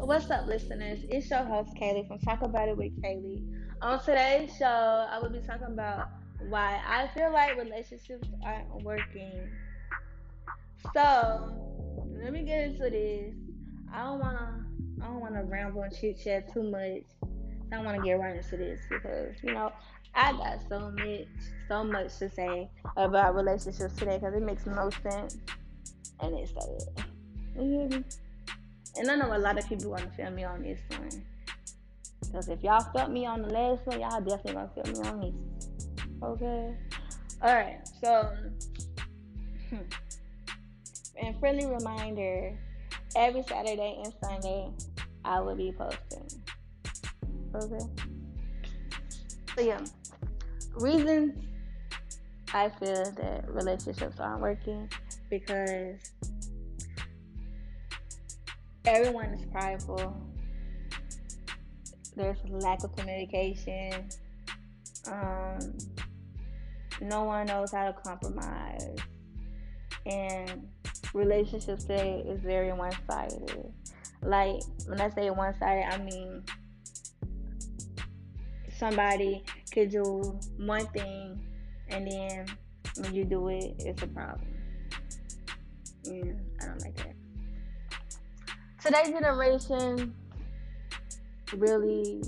What's up, listeners? It's your host, Kali from Talk About It with Kali. On today's show, I will be talking about why I feel like relationships aren't working. So, let me get into this. I don't wanna, I don't wanna ramble and chit chat too much. I don't wanna get right into this because you know I got so much, so much to say about relationships today because it makes no sense and it's sad. You hear me? And I know a lot of people want to feel me on this one. Because if y'all felt me on the last one, y'all definitely gonna feel me on this. Okay? Alright, so hmm. and friendly reminder, every Saturday and Sunday I will be posting. Okay? So yeah. Reasons I feel that relationships aren't working because everyone is prideful. There's lack of communication. Um, no one knows how to compromise. And relationships today is very one sided. Like, when I say one sided, I mean somebody could do one thing and then when you do it, it's a problem. Yeah, I don't like that today's generation really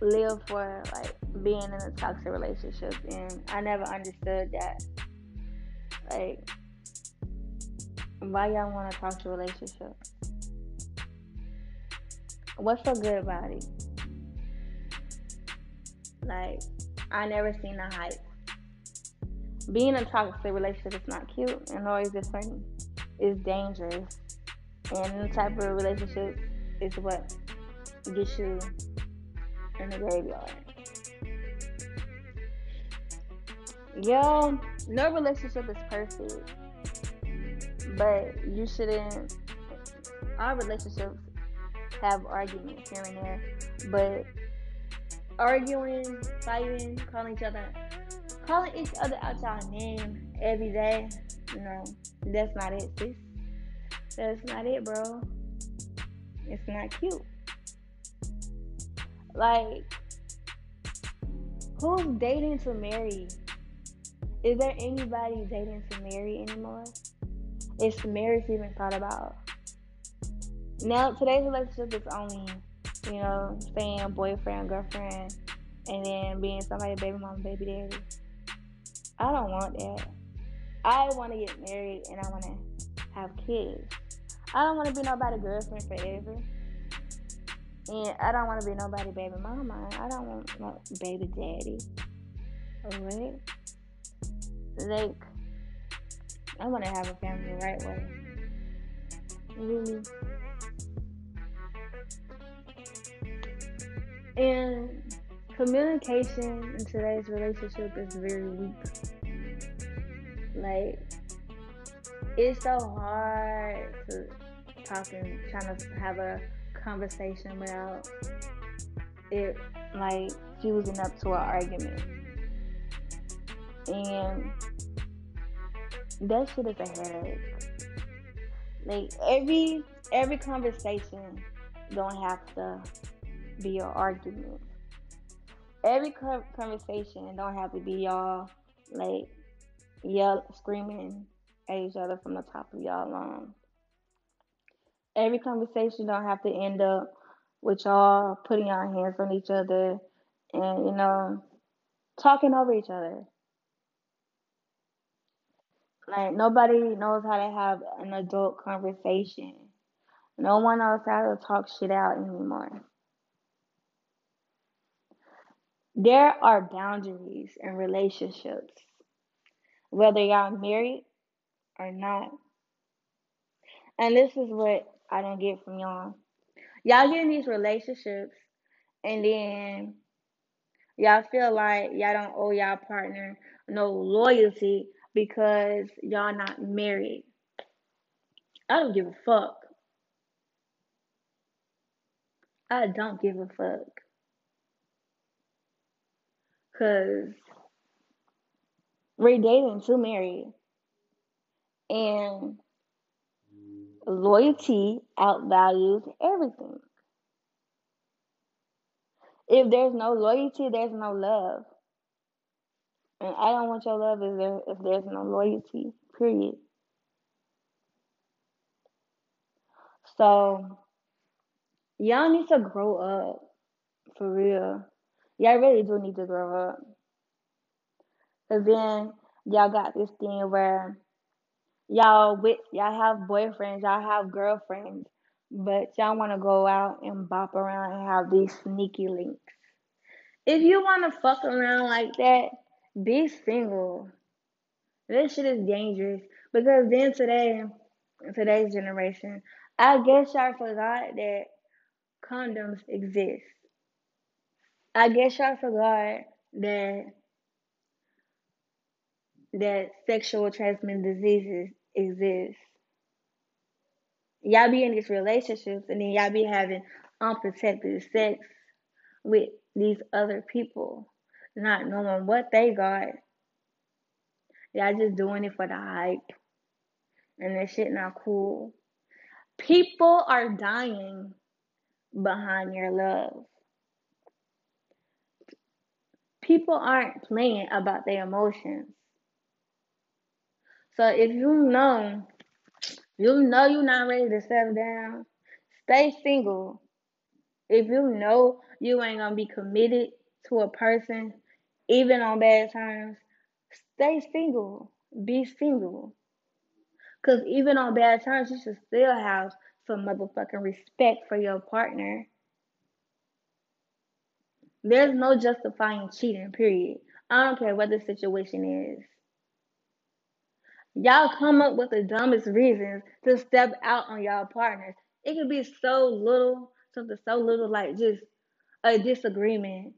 live for like being in a toxic relationship and I never understood that. Like why y'all wanna talk to relationship? What's so good about it? Like I never seen the hype. Being in a toxic relationship is not cute and always is funny. It's dangerous the type of relationship is what gets you in the graveyard. Yo, no relationship is perfect, but you shouldn't. Our relationships have arguments here and there, but arguing, fighting, calling each other, calling each other out y'all name every day, no, that's not it, sis. That's not it, bro. It's not cute. Like, who's dating to marry? Is there anybody dating to marry anymore? Is marriage even thought about? Now, today's relationship is only, you know, staying boyfriend, girlfriend, and then being somebody baby mom, baby daddy. I don't want that. I want to get married and I want to have kids. I don't want to be nobody girlfriend forever. And I don't want to be nobody baby mama. I don't want no baby daddy. Alright? Like, I want to have a family the right way. Really. And communication in today's relationship is very weak. Like, it's so hard to talk and trying to have a conversation without it like fusing up to an argument. And that shit is a headache. Like every every conversation don't have to be an argument. Every conversation don't have to be y'all like yell screaming at each other from the top of y'all lungs. Every conversation don't have to end up with y'all putting our hands on each other and, you know, talking over each other. Like, nobody knows how to have an adult conversation. No one knows how to talk shit out anymore. There are boundaries in relationships. Whether y'all married or not. And this is what I don't get from y'all. Y'all get in these relationships and then y'all feel like y'all don't owe y'all partner no loyalty because y'all not married. I don't give a fuck. I don't give a fuck. Cause we're dating to marry. And loyalty outvalues everything. If there's no loyalty, there's no love. And I don't want your love if there if there's no loyalty. Period. So y'all need to grow up. For real. Y'all really do need to grow up. Cause then y'all got this thing where y'all with y'all have boyfriends, y'all have girlfriends, but y'all want to go out and bop around and have these sneaky links. If you want to fuck around like that, be single. This shit is dangerous because then today, today's generation, I guess y'all forgot that condoms exist. I guess y'all forgot that that sexual transmitted diseases exist. Y'all be in these relationships and then y'all be having unprotected sex with these other people, not knowing what they got. Y'all just doing it for the hype. And that shit not cool. People are dying behind your love. People aren't playing about their emotions. So if you know, you know you're not ready to settle down, stay single. If you know you ain't gonna be committed to a person, even on bad terms, stay single. Be single. Cause even on bad terms, you should still have some motherfucking respect for your partner. There's no justifying cheating, period. I don't care what the situation is. Y'all come up with the dumbest reasons to step out on y'all partners. It could be so little, something so little like just a disagreement.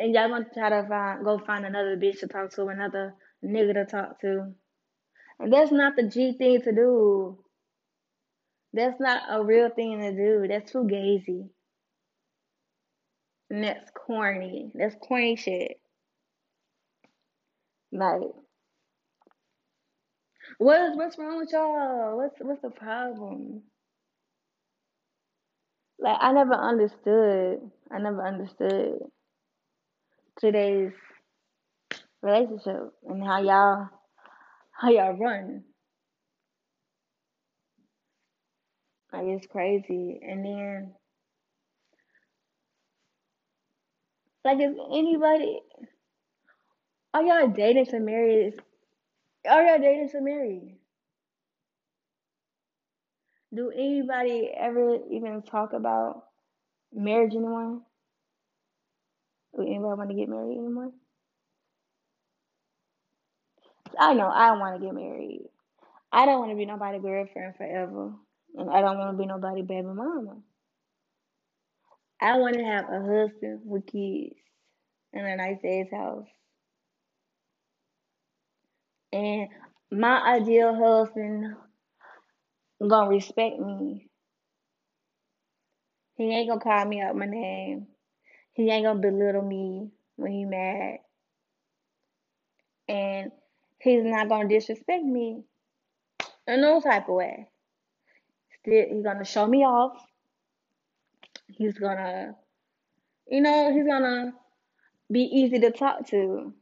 And y'all gonna try to find go find another bitch to talk to, another nigga to talk to. And that's not the G thing to do. That's not a real thing to do. That's too gazy. And that's corny. That's corny shit. Like what what's wrong with y'all? What's what's the problem? Like I never understood. I never understood today's relationship and how y'all how y'all run. Like it's crazy. And then like is anybody are y'all dating to marry Oh, y'all dating to marry? Do anybody ever even talk about marriage anymore? Do anybody want to get married anymore? I know I don't want to get married. I don't want to be nobody's girlfriend forever. And I don't want to be nobody baby mama. I want to have a husband with kids and a nice ass house. And my ideal husband gonna respect me. He ain't gonna call me out my name. He ain't gonna belittle me when he mad. And he's not gonna disrespect me in no type of way. Still, he's gonna show me off. He's gonna, you know, he's gonna be easy to talk to.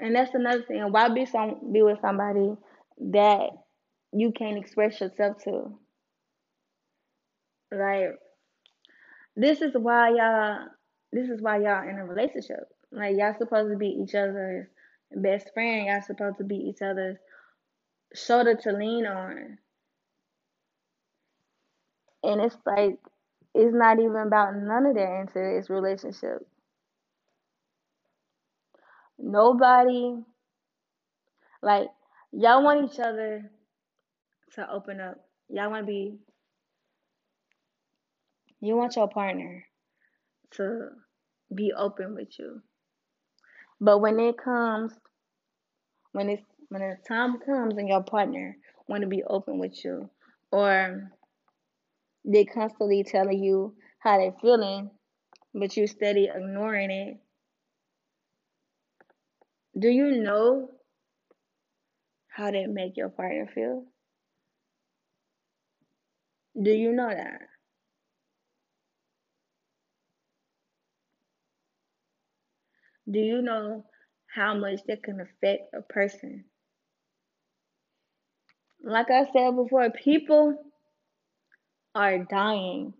And that's another thing. Why be some be with somebody that you can't express yourself to? Like this is why y'all this is why y'all in a relationship. Like y'all supposed to be each other's best friend. Y'all supposed to be each other's shoulder to lean on. And it's like it's not even about none of that into this relationship. Nobody like y'all want each other to open up. Y'all want to be you want your partner to be open with you. But when it comes when it's when the time comes and your partner want to be open with you or they constantly telling you how they feeling but you steady ignoring it do you know how that make your partner feel Do you know that? Do you know how much that can affect a person? Like I said before, people are dying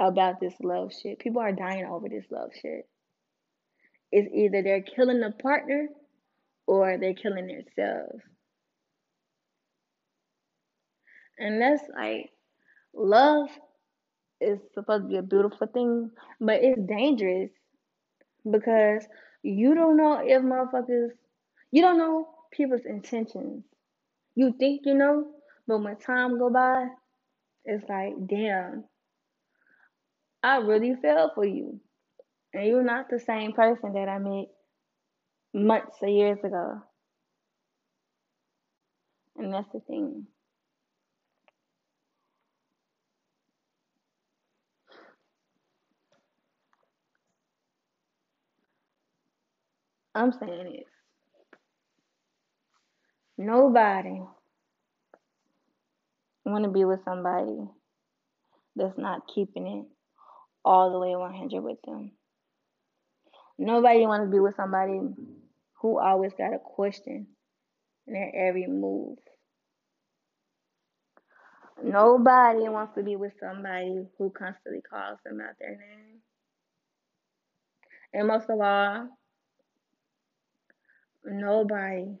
about this love shit. People are dying over this love shit. It's either they're killing a partner or they're killing themselves. And that's like love is supposed to be a beautiful thing, but it's dangerous because you don't know if motherfuckers, you don't know people's intentions. You think you know, but when time go by, it's like, damn, I really fell for you. And you're not the same person that I met months or years ago. And that's the thing. I'm saying is nobody want to be with somebody that's not keeping it all the way 100 with them. Nobody want to be with somebody who always got a question in their every move. Nobody wants to be with somebody who constantly calls them out their name. And most of all, nobody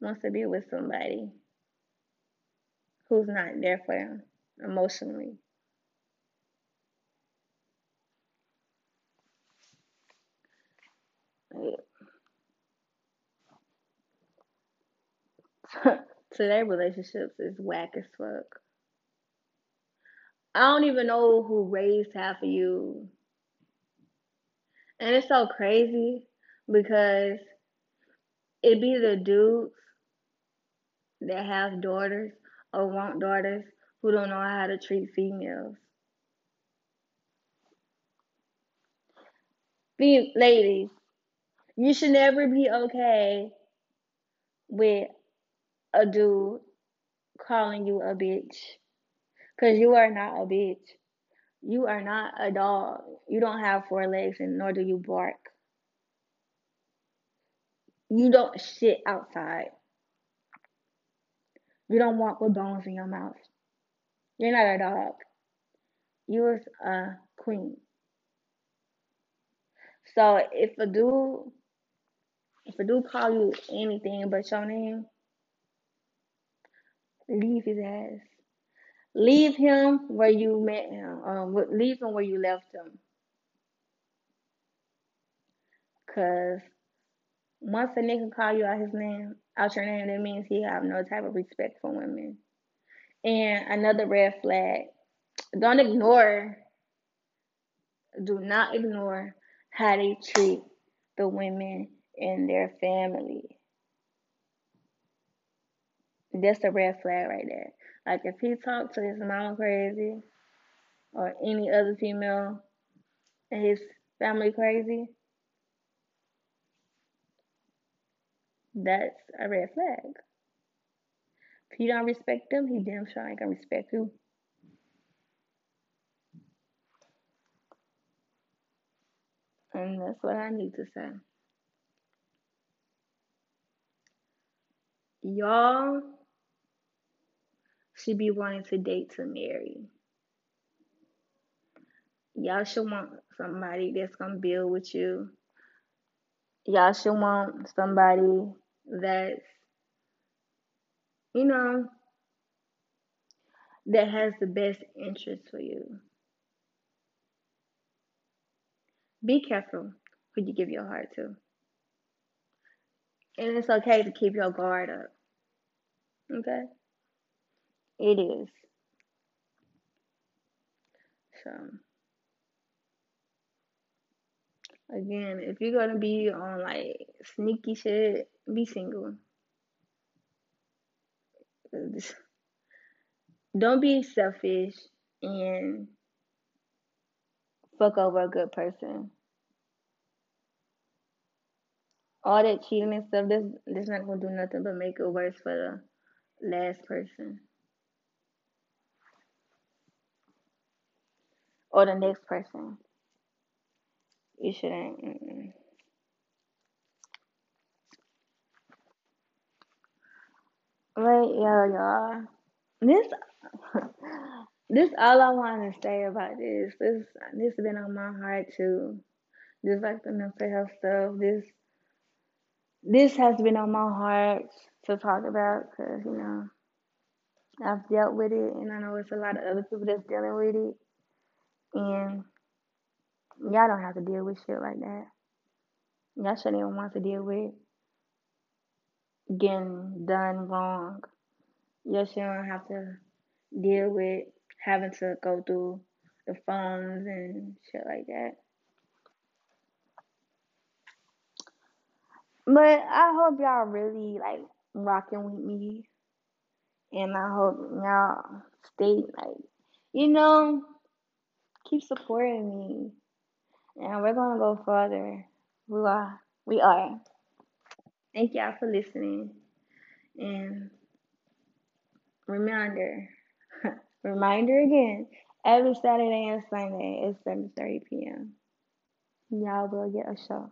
wants to be with somebody who's not there for them emotionally. Today relationships is whack as fuck. I don't even know who raised half of you. And it's so crazy because it be the dudes that have daughters or want daughters who don't know how to treat females. Be ladies, you should never be okay with a dude calling you a bitch. Cause you are not a bitch. You are not a dog. You don't have four legs and nor do you bark. You don't shit outside. You don't walk with bones in your mouth. You're not a dog. You're a queen. So if a dude if a dude call you anything but your name, leave his ass. Leave him where you met him. Um, leave him where you left him. Cause once a nigga call you out his name, out your name, that means he have no type of respect for women. And another red flag: don't ignore. Do not ignore how they treat the women in their family. That's a red flag right there. Like if he talked to his mom crazy or any other female and his family crazy, that's a red flag. If you don't respect them, he damn sure ain't gonna respect you. And that's what I need to say. Y'all should be wanting to date to marry. Y'all should want somebody that's gonna build with you. Y'all should want somebody that's, you know, that has the best interest for you. Be careful who you give your heart to. And it's okay to keep your guard up. Okay? It is. So, again, if you're gonna be on like sneaky shit, be single. Don't be selfish and fuck over a good person. All that cheating and stuff, this this not gonna do nothing but make it worse for the last person. Or the next person. You shouldn't. Mm-mm. Yeah, y'all. This this all I want to say about this. This this has been on my heart too. Just like the mental health stuff. This this has been on my heart to talk about because you know I've dealt with it, and I know it's a lot of other people that's dealing with it, and y'all don't have to deal with shit like that. Y'all shouldn't even want to deal with getting done wrong. Y'all shouldn't have to deal with having to go through the phones and shit like that. But I hope y'all really like rocking with me, and I hope y'all stay like, you know, keep supporting me, and we're gonna go further. We are. We are. Thank y'all for listening, and reminder, reminder again, every Saturday and Sunday it's 7:30 p.m. Y'all will get a show.